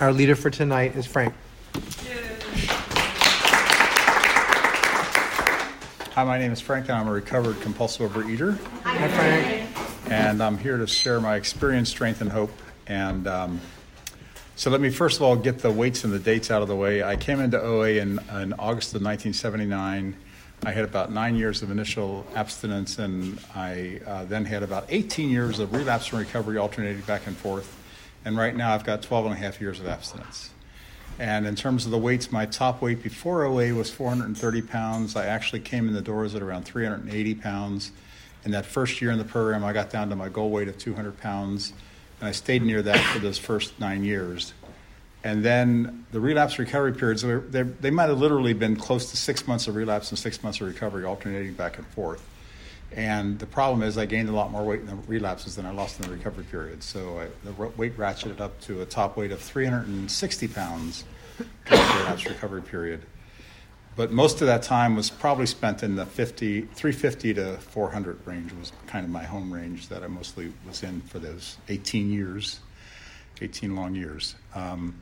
Our leader for tonight is Frank. Hi, my name is Frank, and I'm a recovered compulsive overeater. Hi, Frank. And I'm here to share my experience, strength, and hope. And um, so let me first of all get the weights and the dates out of the way. I came into OA in, in August of 1979. I had about nine years of initial abstinence, and I uh, then had about 18 years of relapse and recovery alternating back and forth. And right now I've got 12 and a half years of abstinence. And in terms of the weights, my top weight before OA was 430 pounds. I actually came in the doors at around 380 pounds. In that first year in the program, I got down to my goal weight of 200 pounds, and I stayed near that for those first nine years. And then the relapse recovery periods, they, they might have literally been close to six months of relapse and six months of recovery, alternating back and forth. And the problem is, I gained a lot more weight in the relapses than I lost in the recovery period. So I, the weight ratcheted up to a top weight of 360 pounds during the relapse recovery period. But most of that time was probably spent in the 50, 350 to 400 range was kind of my home range that I mostly was in for those 18 years, 18 long years. Um,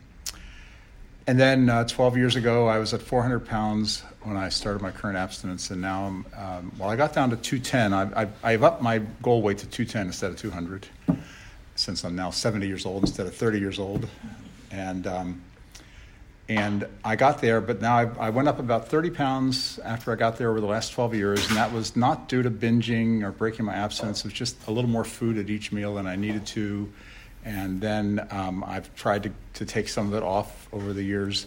and then uh, 12 years ago, I was at 400 pounds when I started my current abstinence, and now, I'm, um, well, I got down to 210. I, I, have upped my goal weight to 210 instead of 200, since I'm now 70 years old instead of 30 years old, and um, and I got there, but now I, I, went up about 30 pounds after I got there over the last 12 years, and that was not due to binging or breaking my abstinence. It was just a little more food at each meal than I needed to and then um, I've tried to, to take some of it off over the years.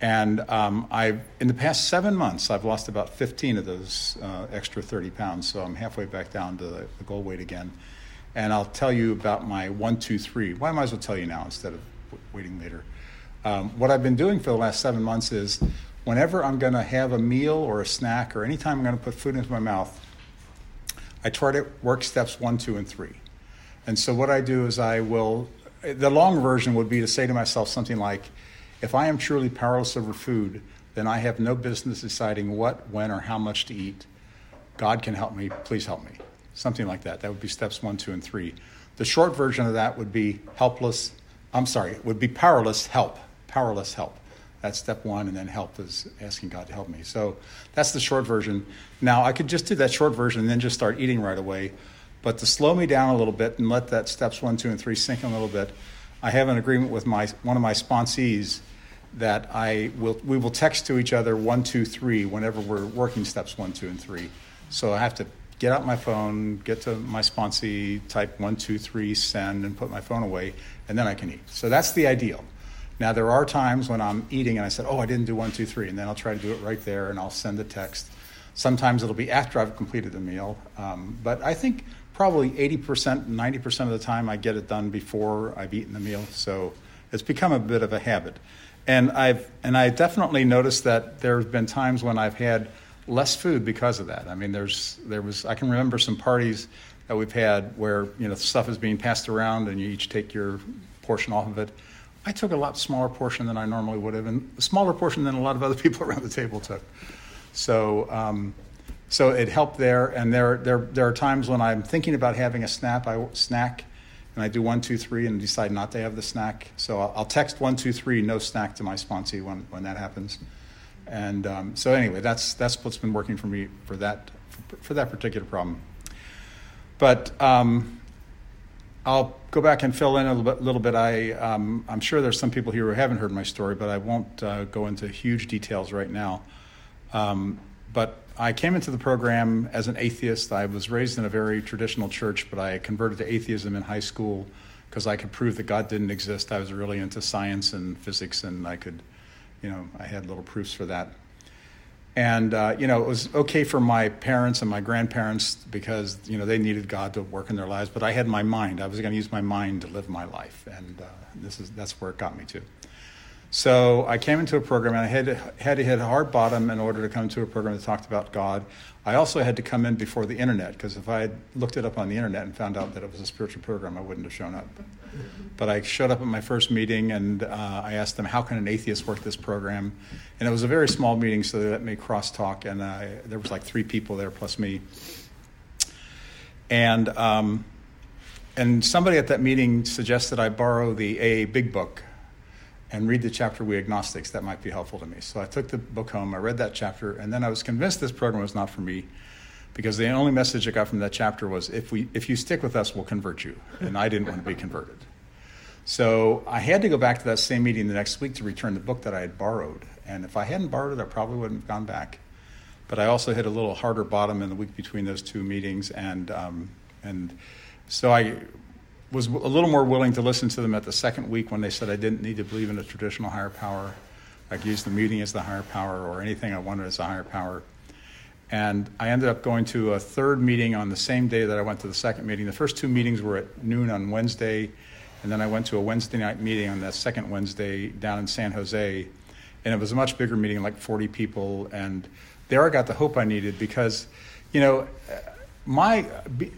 And um, I, in the past seven months, I've lost about 15 of those uh, extra 30 pounds. So I'm halfway back down to the, the, goal weight again. And I'll tell you about my one, two, three. Well, I might as well tell you now instead of waiting later. Um, what I've been doing for the last seven months is whenever I'm going to have a meal or a snack or anytime I'm going to put food into my mouth, I try to work steps one, two, and three. And so what I do is I will, the long version would be to say to myself something like, if I am truly powerless over food, then I have no business deciding what, when, or how much to eat. God can help me. Please help me. Something like that. That would be steps one, two, and three. The short version of that would be helpless. I'm sorry, it would be powerless help. Powerless help. That's step one, and then help is asking God to help me. So that's the short version. Now, I could just do that short version and then just start eating right away. But to slow me down a little bit and let that steps one, two, and three sink in a little bit, I have an agreement with my one of my sponsees that I will we will text to each other one, two, three whenever we're working steps one, two, and three. So I have to get out my phone, get to my sponsee, type one, two, three, send, and put my phone away, and then I can eat. So that's the ideal. Now there are times when I'm eating and I said, "Oh, I didn't do one, two, three, and then I'll try to do it right there, and I'll send a text. Sometimes it'll be after I've completed the meal, um, but I think probably 80%, 90% of the time I get it done before I've eaten the meal. So it's become a bit of a habit. And I've and I definitely noticed that there have been times when I've had less food because of that. I mean, there's there was I can remember some parties that we've had where you know stuff is being passed around and you each take your portion off of it. I took a lot smaller portion than I normally would have, and a smaller portion than a lot of other people around the table took. So um, so it helped there. And there, there, there are times when I'm thinking about having a snap, I snack, and I do one, two, three, and decide not to have the snack. So I'll, I'll text one, two, three, no snack to my sponsee when, when that happens. And um, so anyway, that's that's what's been working for me for that for, that particular problem. But um, I'll go back and fill in a little bit. Little bit. I um, I'm sure there's some people here who haven't heard my story, but I won't uh, go into huge details right now. Um, but I came into the program as an atheist. I was raised in a very traditional church, but I converted to atheism in high school because I could prove that God didn't exist. I was really into science and physics, and I could, you know, I had little proofs for that. And, uh, you know, it was okay for my parents and my grandparents because, you know, they needed God to work in their lives, but I had my mind. I was going to use my mind to live my life, and uh, this is, that's where it got me to. So I came into a program and I had to, had to hit hard bottom in order to come to a program that talked about God. I also had to come in before the internet because if I had looked it up on the internet and found out that it was a spiritual program, I wouldn't have shown up. But I showed up at my first meeting and uh, I asked them, How can an atheist work this program? And it was a very small meeting, so they let me cross talk. And I, there was like three people there plus me. And, um, and somebody at that meeting suggested I borrow the AA Big Book and read the chapter We Agnostics. That might be helpful to me. So I took the book home, I read that chapter, and then I was convinced this program was not for me because the only message I got from that chapter was if, we, if you stick with us, we'll convert you. And I didn't want to be converted. So I had to go back to that same meeting the next week to return the book that I had borrowed. And if I hadn't borrowed it, I probably wouldn't have gone back. But I also hit a little harder bottom in the week between those two meetings. And, um, and so I was a little more willing to listen to them at the second week when they said I didn't need to believe in a traditional higher power. I could use the meeting as the higher power or anything I wanted as a higher power. And I ended up going to a third meeting on the same day that I went to the second meeting. The first two meetings were at noon on Wednesday, and then I went to a Wednesday night meeting on that second Wednesday down in San Jose. And it was a much bigger meeting, like 40 people. And there I got the hope I needed because, you know, my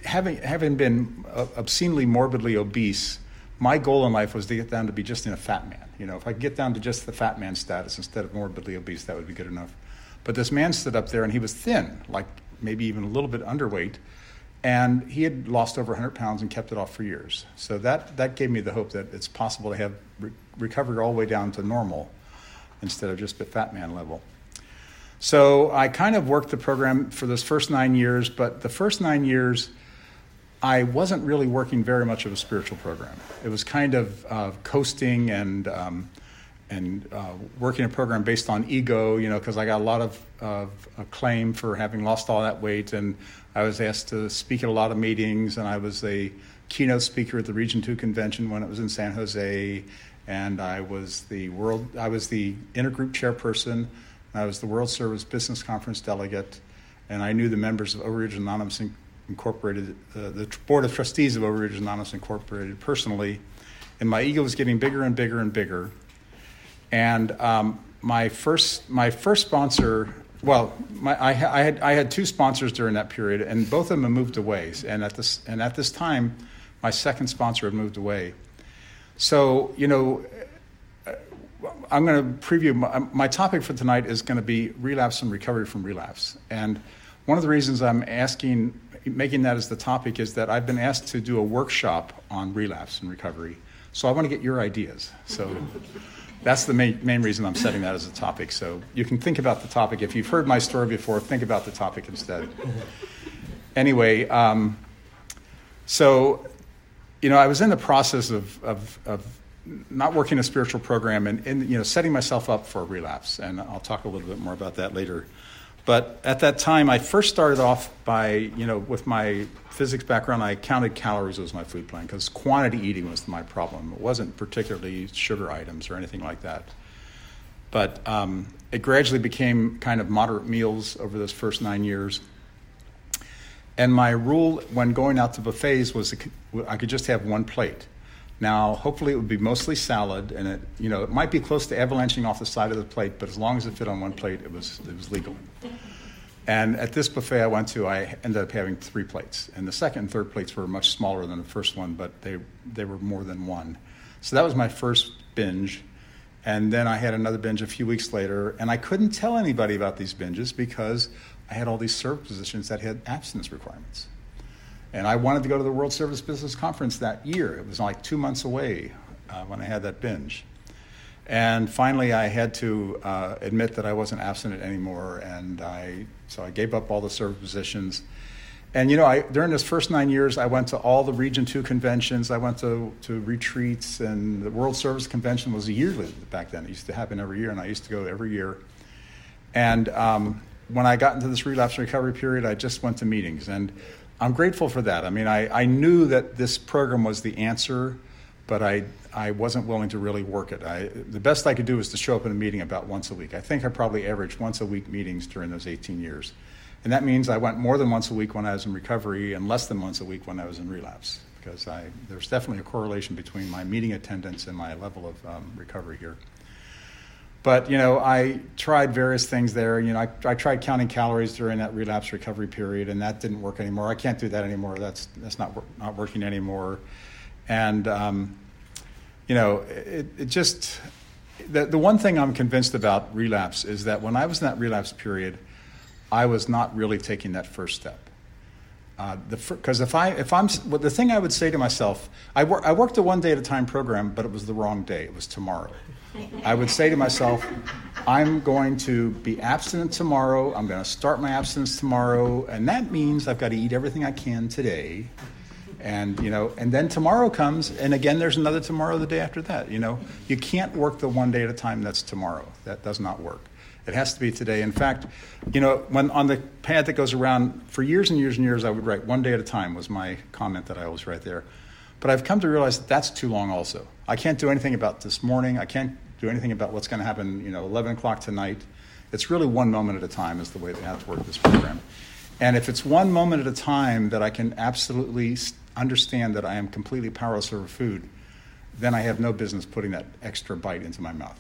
having having been uh, obscenely morbidly obese, my goal in life was to get down to be just in a fat man. You know, if I could get down to just the fat man status instead of morbidly obese, that would be good enough. But this man stood up there and he was thin, like maybe even a little bit underweight, and he had lost over 100 pounds and kept it off for years. So that that gave me the hope that it's possible to have re- recovered all the way down to normal instead of just the fat man level. So I kind of worked the program for those first nine years, but the first nine years, I wasn't really working very much of a spiritual program. It was kind of uh, coasting and um, and uh, working a program based on ego, you know, because I got a lot of, of acclaim for having lost all that weight, and I was asked to speak at a lot of meetings, and I was a keynote speaker at the Region Two convention when it was in San Jose, and I was the world, I was the intergroup chairperson I was the World Service Business Conference delegate, and I knew the members of Overeaters Anonymous Incorporated, uh, the board of trustees of Overeaters Anonymous Incorporated personally, and my ego was getting bigger and bigger and bigger. And um, my first, my first sponsor, well, my, I, I, had I had two sponsors during that period, and both of them had moved away. And at this and at this time, my second sponsor had moved away. So you know, I'm going to preview my, my, topic for tonight is going to be relapse and recovery from relapse. And one of the reasons I'm asking, making that as the topic is that I've been asked to do a workshop on relapse and recovery. So I want to get your ideas. So that's the main, main reason I'm setting that as a topic. So you can think about the topic. If you've heard my story before, think about the topic instead. Anyway, um, so you know, I was in the process of, of, of not working a spiritual program and, and, you know setting myself up for a relapse and i'll talk a little bit more about that later. But at that time i first started off by you know with my physics background i counted calories as my food plan because quantity eating was my problem. It wasn't particularly sugar items or anything like that. But um, it gradually became kind of moderate meals over those first nine years. And my rule when going out to buffets was i could just have one plate now, hopefully, it would be mostly salad, and it you know it might be close to avalanching off the side of the plate, but as long as it fit on one plate, it was it was legal. And at this buffet I went to, I ended up having three plates, and the second and third plates were much smaller than the first one, but they they were more than one. So that was my first binge, and then I had another binge a few weeks later, and I couldn't tell anybody about these binges because I had all these service positions that had abstinence requirements. And I wanted to go to the World Service Business Conference that year. It was like two months away uh, when I had that binge. And finally, I had to uh, admit that I wasn't abstinent anymore, and I so I gave up all the service positions. And you know, I, during those first nine years, I went to all the Region Two conventions. I went to, to retreats, and the World Service Convention was yearly back then. It used to happen every year, and I used to go every year. And um, when I got into this relapse recovery period, I just went to meetings, and I'm grateful for that. I mean, I, I knew that this program was the answer, but I, I wasn't willing to really work it. I, the best I could do was to show up in a meeting about once a week. I think I probably averaged once a week meetings during those 18 years. And that means I went more than once a week when I was in recovery and less than once a week when I was in relapse, because I, there's definitely a correlation between my meeting attendance and my level of um, recovery here. But you know, I tried various things there. You know, I, I tried counting calories during that relapse recovery period, and that didn't work anymore. I can't do that anymore. That's that's not not working anymore. And um, you know, it, it just the the one thing I'm convinced about relapse is that when I was in that relapse period, I was not really taking that first step. Uh, because if I if I'm well, the thing I would say to myself, I, wor- I worked a one day at a time program, but it was the wrong day. It was tomorrow. I would say to myself, I'm going to be abstinent tomorrow. I'm going to start my abstinence tomorrow, and that means I've got to eat everything I can today. And you know, and then tomorrow comes, and again, there's another tomorrow the day after that. You know, you can't work the one day at a time. That's tomorrow. That does not work. It has to be today. In fact, you know, when on the pad that goes around for years and years and years, I would write one day at a time was my comment that I always write there. But I've come to realize that that's too long. Also, I can't do anything about this morning. I can't do anything about what's going to happen. You know, 11 o'clock tonight. It's really one moment at a time is the way they have to work this program. And if it's one moment at a time that I can absolutely understand that I am completely powerless over food, then I have no business putting that extra bite into my mouth,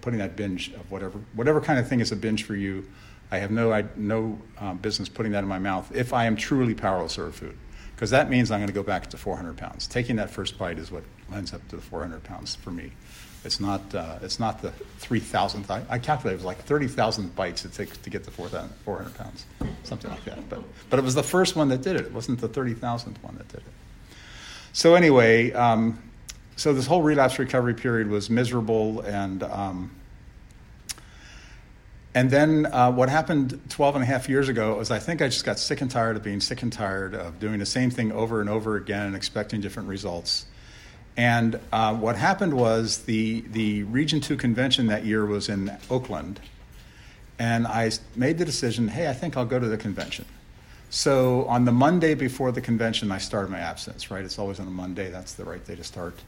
putting that binge of whatever whatever kind of thing is a binge for you. I have no I, no um, business putting that in my mouth if I am truly powerless over food, because that means I'm going to go back to 400 pounds. Taking that first bite is what lends up to the 400 pounds for me. It's not uh, it's not the 3,000th. I, I calculated it was like 30,000 bites it takes to get to 400 pounds, something like that. But but it was the first one that did it. It wasn't the 30,000th one that did it. So anyway. Um, so this whole relapse recovery period was miserable and um, and then uh, what happened 12 and a half years ago was I think I just got sick and tired of being sick and tired of doing the same thing over and over again and expecting different results. And uh, what happened was the, the Region 2 convention that year was in Oakland. And I made the decision hey, I think I'll go to the convention. So on the Monday before the convention, I started my abstinence, right? It's always on a Monday, that's the right day to start.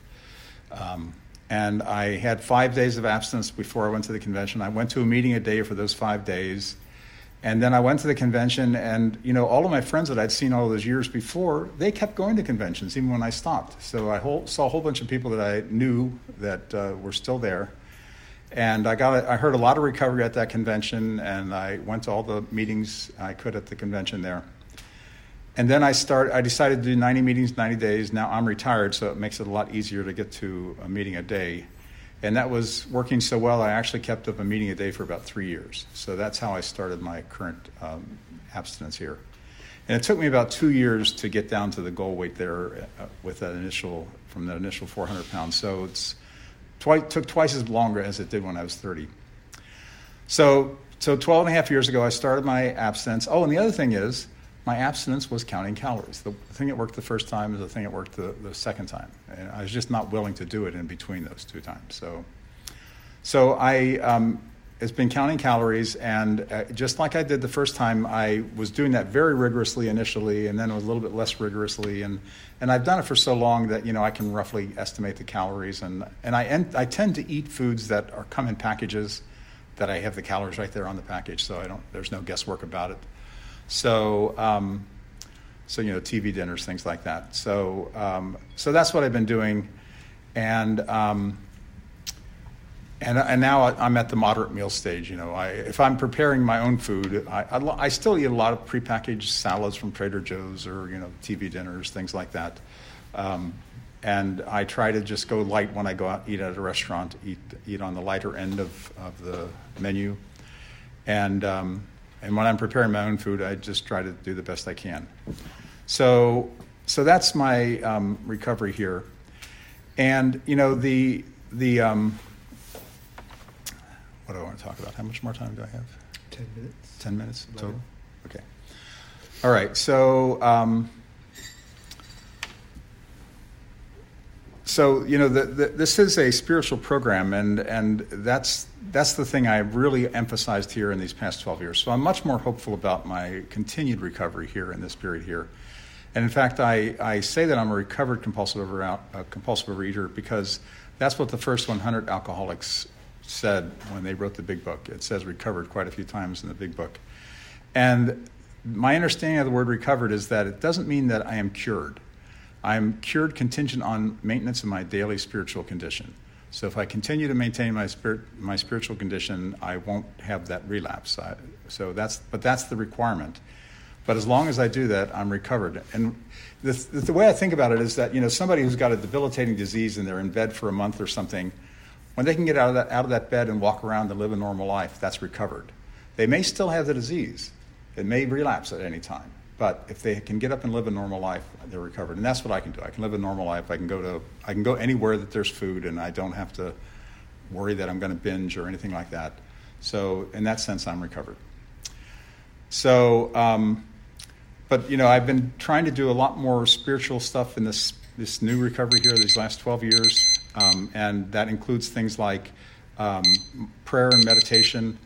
Um, and I had five days of abstinence before I went to the convention. I went to a meeting a day for those five days. And then I went to the convention, and you know, all of my friends that I'd seen all those years before, they kept going to conventions even when I stopped. So I whole, saw a whole bunch of people that I knew that uh, were still there, and I got a, I heard a lot of recovery at that convention, and I went to all the meetings I could at the convention there. And then I start. I decided to do 90 meetings, 90 days. Now I'm retired, so it makes it a lot easier to get to a meeting a day. And that was working so well, I actually kept up a meeting a day for about three years. So that's how I started my current um, abstinence here. And it took me about two years to get down to the goal weight there uh, with that initial, from that initial 400 pounds. So it's took twice as longer as it did when I was 30. So, so 12 and a half years ago, I started my abstinence. Oh, and the other thing is, my abstinence was counting calories. The, thing that worked the first time is the thing that worked the, the second time. And I was just not willing to do it in between those two times. So, so I, um, it's been counting calories, and uh, just like I did the first time, I was doing that very rigorously initially, and then it was a little bit less rigorously, and and I've done it for so long that you know I can roughly estimate the calories, and and I I tend to eat foods that are come in packages, that I have the calories right there on the package, so I don't there's no guesswork about it. So, um, so you know, TV dinners, things like that. So, um, so that's what I've been doing, and um, and and now I'm at the moderate meal stage. You know, I, if I'm preparing my own food, I, I, I, still eat a lot of prepackaged salads from Trader Joe's or you know, TV dinners, things like that. Um, and I try to just go light when I go out eat at a restaurant, eat eat on the lighter end of, of the menu, and um, and when I'm preparing my own food, I just try to do the best I can. So, so that's my um, recovery here. And you know the the um, what do I want to talk about? How much more time do I have? Ten minutes. Ten minutes total. Okay. All right. So. Um, so you know the, the, this is a spiritual program and and that's that's the thing I've really emphasized here in these past 12 years. So I'm much more hopeful about my continued recovery here in this period here. And in fact, I, I say that I'm a recovered compulsive, over, uh, compulsive overeater because that's what the first 100 alcoholics said when they wrote the big book. It says recovered quite a few times in the big book. And my understanding of the word recovered is that it doesn't mean that I am cured. I'm cured contingent on maintenance of my daily spiritual condition. So if I continue to maintain my spirit, my spiritual condition, I won't have that relapse. I, so that's, but that's the requirement. But as long as I do that, I'm recovered. And the, the way I think about it is that you know somebody who's got a debilitating disease and they're in bed for a month or something, when they can get out of that out of that bed and walk around and live a normal life, that's recovered. They may still have the disease. It may relapse at any time. But if they can get up and live a normal life, they're recovered. And that's what I can do. I can live a normal life. I can go to I can go anywhere that there's food, and I don't have to worry that I'm going to binge or anything like that. So in that sense, I'm recovered. So, um, but you know, I've been trying to do a lot more spiritual stuff in this this new recovery here these last 12 years, um, and that includes things like um, prayer and meditation.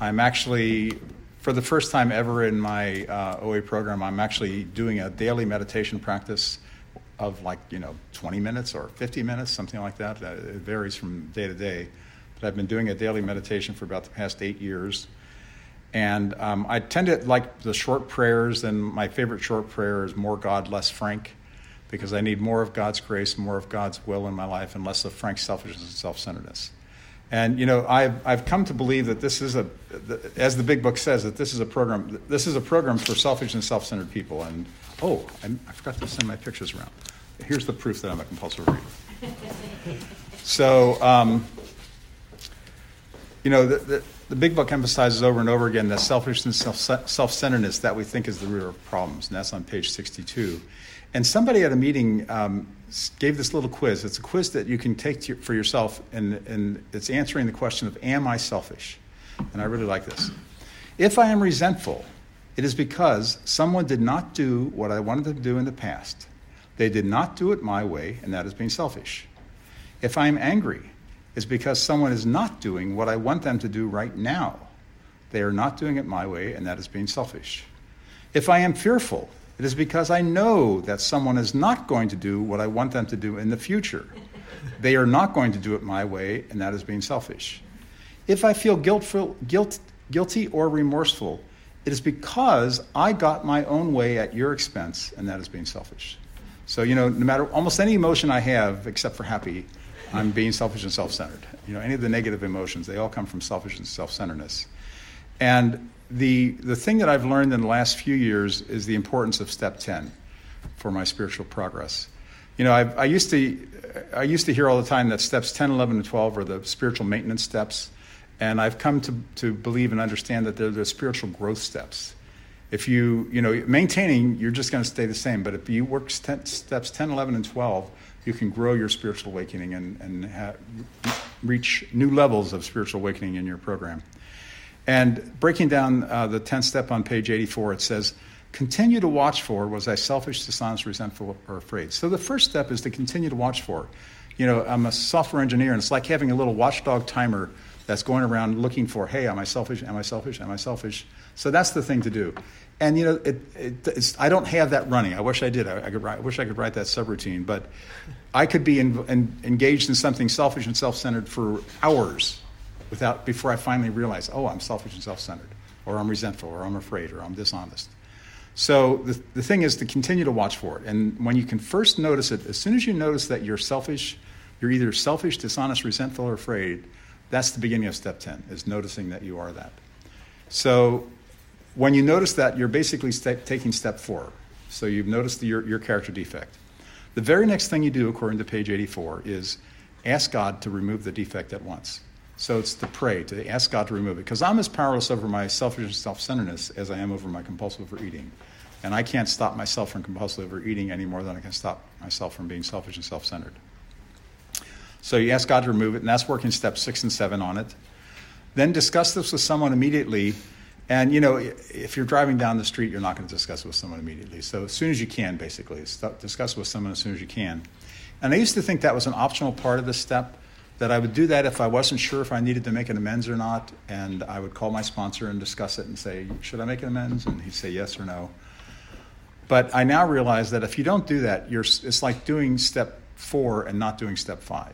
I'm actually, for the first time ever in my uh, OA program, I'm actually doing a daily meditation practice of like you know 20 minutes or 50 minutes, something like that. It varies from day to day, but I've been doing a daily meditation for about the past eight years. And um, I tend to like the short prayers, and my favorite short prayer is More God, Less Frank, because I need more of God's grace, more of God's will in my life, and less of Frank's selfishness and self centeredness. And, you know, I've, I've come to believe that this is a, as the big book says, that this is a program, this is a program for selfish and self centered people. And, oh, I, I forgot to send my pictures around. Here's the proof that I'm a compulsive reader. so, um, you know, the, the, the, big book emphasizes over and over again that selfishness, and self- self centeredness that we think is the root of problems, and that's on page 62. And somebody at a meeting um, gave this little quiz. It's a quiz that you can take to, for yourself, and, and it's answering the question of Am I selfish? And I really like this. If I am resentful, it is because someone did not do what I wanted them to do in the past. They did not do it my way, and that is being selfish. If I am angry, it's because someone is not doing what I want them to do right now. They are not doing it my way, and that is being selfish. If I am fearful, it is because I know that someone is not going to do what I want them to do in the future. They are not going to do it my way, and that is being selfish. If I feel guiltful, guilt, guilty or remorseful, it is because I got my own way at your expense, and that is being selfish. So, you know, no matter almost any emotion I have, except for happy, I'm being selfish and self centered. You know, any of the negative emotions, they all come from selfish and self centeredness. And the, the thing that I've learned in the last few years is the importance of step 10 for my spiritual progress. You know, I, I, used to, I used to hear all the time that steps 10, 11, and 12 are the spiritual maintenance steps. And I've come to, to believe and understand that they're the spiritual growth steps. If you, you know, maintaining, you're just going to stay the same. But if you work st- steps 10, 11, and 12, you can grow your spiritual awakening and, and ha- reach new levels of spiritual awakening in your program. And breaking down uh, the 10th step on page 84, it says, Continue to watch for was I selfish, dishonest, resentful, or afraid? So the first step is to continue to watch for. You know, I'm a software engineer, and it's like having a little watchdog timer that's going around looking for, hey, am I selfish? Am I selfish? Am I selfish? So that's the thing to do. And you know, it, it, I don't have that running. I wish I did. I, I, could write, I wish I could write that subroutine, but I could be in, in, engaged in something selfish and self-centered for hours without before I finally realize, oh, I'm selfish and self-centered, or I'm resentful, or I'm afraid, or I'm dishonest. So the, the thing is to continue to watch for it. And when you can first notice it, as soon as you notice that you're selfish, you're either selfish, dishonest, resentful, or afraid, that's the beginning of step 10, is noticing that you are that. So when you notice that, you're basically st- taking step four. So you've noticed the, your, your character defect. The very next thing you do, according to page 84, is ask God to remove the defect at once. So it's to pray, to ask God to remove it. Because I'm as powerless over my selfish and self centeredness as I am over my compulsive overeating. And I can't stop myself from compulsive overeating any more than I can stop myself from being selfish and self centered. So you ask God to remove it, and that's working step six and seven on it. Then discuss this with someone immediately. And you know, if you're driving down the street, you're not going to discuss it with someone immediately. So as soon as you can, basically, discuss it with someone as soon as you can. And I used to think that was an optional part of this step that I would do that if I wasn't sure if I needed to make an amends or not. And I would call my sponsor and discuss it and say, should I make an amends? And he'd say yes or no. But I now realize that if you don't do that, you're, it's like doing step four and not doing step five.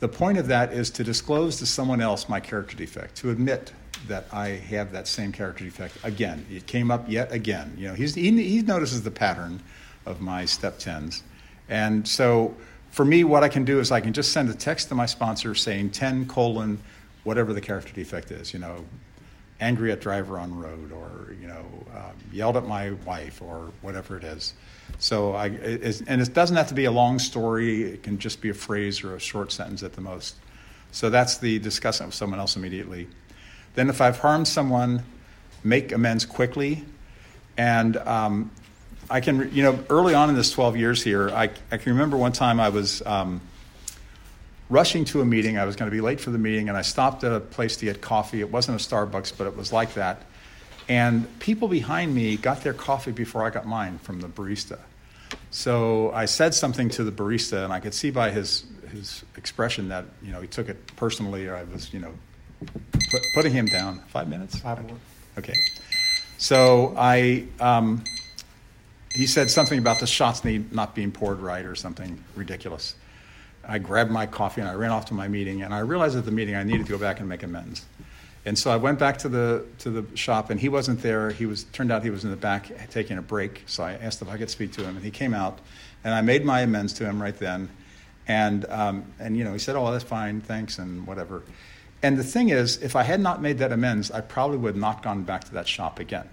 The point of that is to disclose to someone else my character defect, to admit that I have that same character defect again. It came up yet again. You know, he's, he, he notices the pattern of my step tens. And so for me, what I can do is I can just send a text to my sponsor saying 10 colon whatever the character defect is, you know, angry at driver on road or, you know, um, yelled at my wife or whatever it is. So I, it, and it doesn't have to be a long story. It can just be a phrase or a short sentence at the most. So that's the discussing with someone else immediately. Then if I've harmed someone, make amends quickly. And um, I can, you know, early on in this 12 years here, I, I can remember one time I was um, rushing to a meeting. I was going to be late for the meeting, and I stopped at a place to get coffee. It wasn't a Starbucks, but it was like that. And people behind me got their coffee before I got mine from the barista. So I said something to the barista, and I could see by his his expression that you know he took it personally, or I was you know put, putting him down. Five minutes. Five more. Okay. So I, um, he said something about the shots need not being poured right or something ridiculous. I grabbed my coffee and I ran off to my meeting, and I realized at the meeting I needed to go back and make amends. And so I went back to the to the shop, and he wasn't there. He was turned out he was in the back taking a break. So I asked if I could speak to him, and he came out, and I made my amends to him right then. And um, and you know he said, "Oh, that's fine, thanks," and whatever. And the thing is, if I had not made that amends, I probably would have not gone back to that shop again,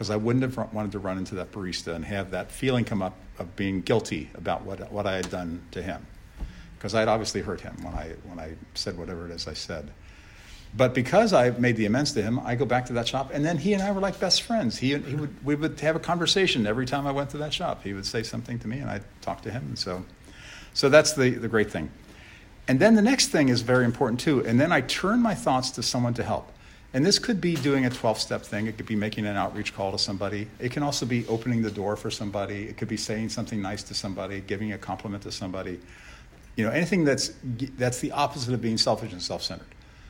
because I wouldn't have wanted to run into that barista and have that feeling come up of being guilty about what what I had done to him, because I'd obviously hurt him when I when I said whatever it is I said. But because I made the amends to him, I go back to that shop, and then he and I were like best friends. He, he would, we would have a conversation every time I went to that shop. He would say something to me, and I'd talk to him. And so, so that's the, the great thing. And then the next thing is very important too. And then I turn my thoughts to someone to help. And this could be doing a 12 step thing. It could be making an outreach call to somebody. It can also be opening the door for somebody. It could be saying something nice to somebody, giving a compliment to somebody. You know, anything that's, that's the opposite of being selfish and self centered.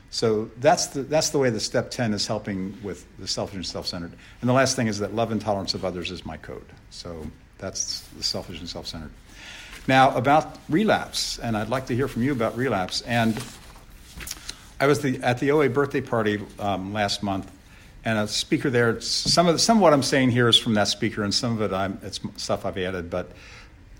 So that's the, that's the way the step 10 is helping with the selfish and self centered. And the last thing is that love and tolerance of others is my code. So that's the selfish and self centered. Now, about relapse, and I'd like to hear from you about relapse. And I was the, at the OA birthday party um, last month, and a speaker there. Some of some of what I'm saying here is from that speaker, and some of it I'm, it's stuff I've added. But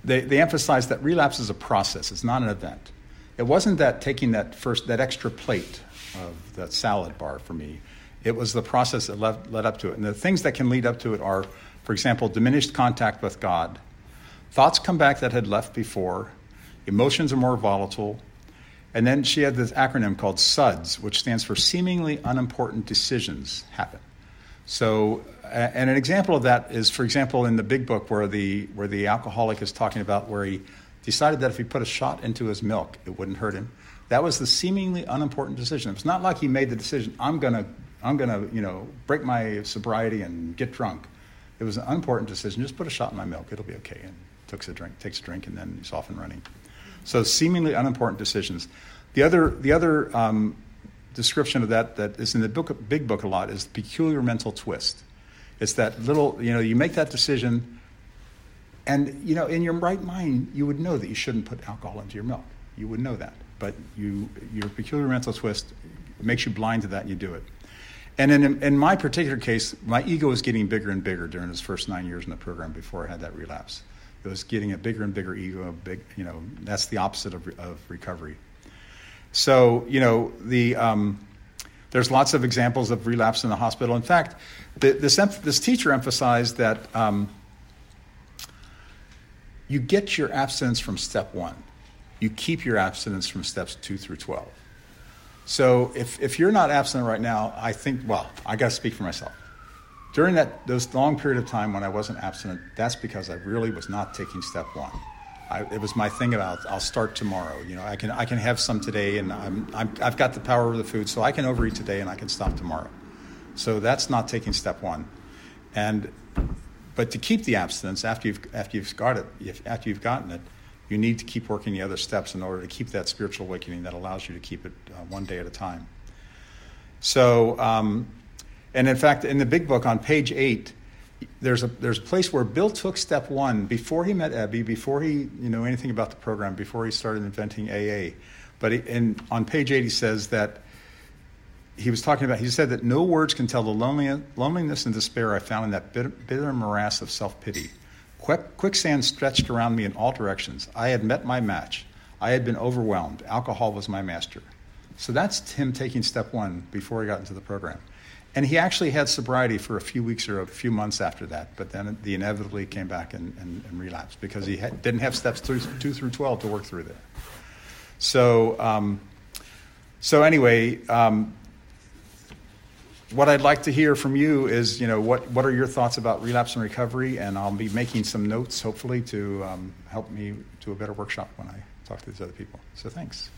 they, they emphasize that relapse is a process; it's not an event. It wasn't that taking that first that extra plate of that salad bar for me. It was the process that led, led up to it. And the things that can lead up to it are, for example, diminished contact with God. Thoughts come back that had left before. Emotions are more volatile. And then she had this acronym called SUDS, which stands for seemingly unimportant decisions happen. So, and an example of that is, for example, in the big book where the, where the alcoholic is talking about where he decided that if he put a shot into his milk, it wouldn't hurt him. That was the seemingly unimportant decision. It's not like he made the decision, I'm going to I'm going to, you know, break my sobriety and get drunk. It was an unimportant decision. Just put a shot in my milk. It'll be okay. And takes a drink, takes a drink, and then he's off and running. So seemingly unimportant decisions. The other, the other um, description of that that is in the book, big book a lot is the peculiar mental twist. It's that little, you know, you make that decision, and you know, in your right mind, you would know that you shouldn't put alcohol into your milk. You would know that but you, your peculiar mental twist makes you blind to that and you do it. And in, in my particular case, my ego was getting bigger and bigger during those first nine years in the program before I had that relapse. It was getting a bigger and bigger ego, big, you know, that's the opposite of, of recovery. So, you know, the, um, there's lots of examples of relapse in the hospital. In fact, the, this, this teacher emphasized that um, you get your abstinence from step one you keep your abstinence from steps 2 through 12. So if, if you're not abstinent right now, I think, well, I got to speak for myself. During that those long period of time when I wasn't abstinent, that's because I really was not taking step one. I, it was my thing about I'll start tomorrow. You know, I can I can have some today, and I'm, I'm I've got the power of the food, so I can overeat today and I can stop tomorrow. So that's not taking step one. And but to keep the abstinence after you've after you've got it, if, after you've gotten it, you need to keep working the other steps in order to keep that spiritual awakening that allows you to keep it uh, one day at a time. So, um, and in fact, in the big book on page eight, there's a there's a place where Bill took step one before he met Ebby, before he you know anything about the program, before he started inventing AA. But he, in, on page eight, he says that he was talking about. He said that no words can tell the loneliness and despair I found in that bitter, bitter morass of self pity. Quick, Quicksand stretched around me in all directions. I had met my match. I had been overwhelmed. Alcohol was my master. So that's him taking step one before he got into the program. And he actually had sobriety for a few weeks or a few months after that, but then the inevitably came back and, and, and relapsed because he had, didn't have steps two, two, through 12 to work through there. So, um, so anyway, um, what I'd like to hear from you is, you know, what, what are your thoughts about relapse and recovery? And I'll be making some notes, hopefully, to um, help me do a better workshop when I talk to these other people. So thanks.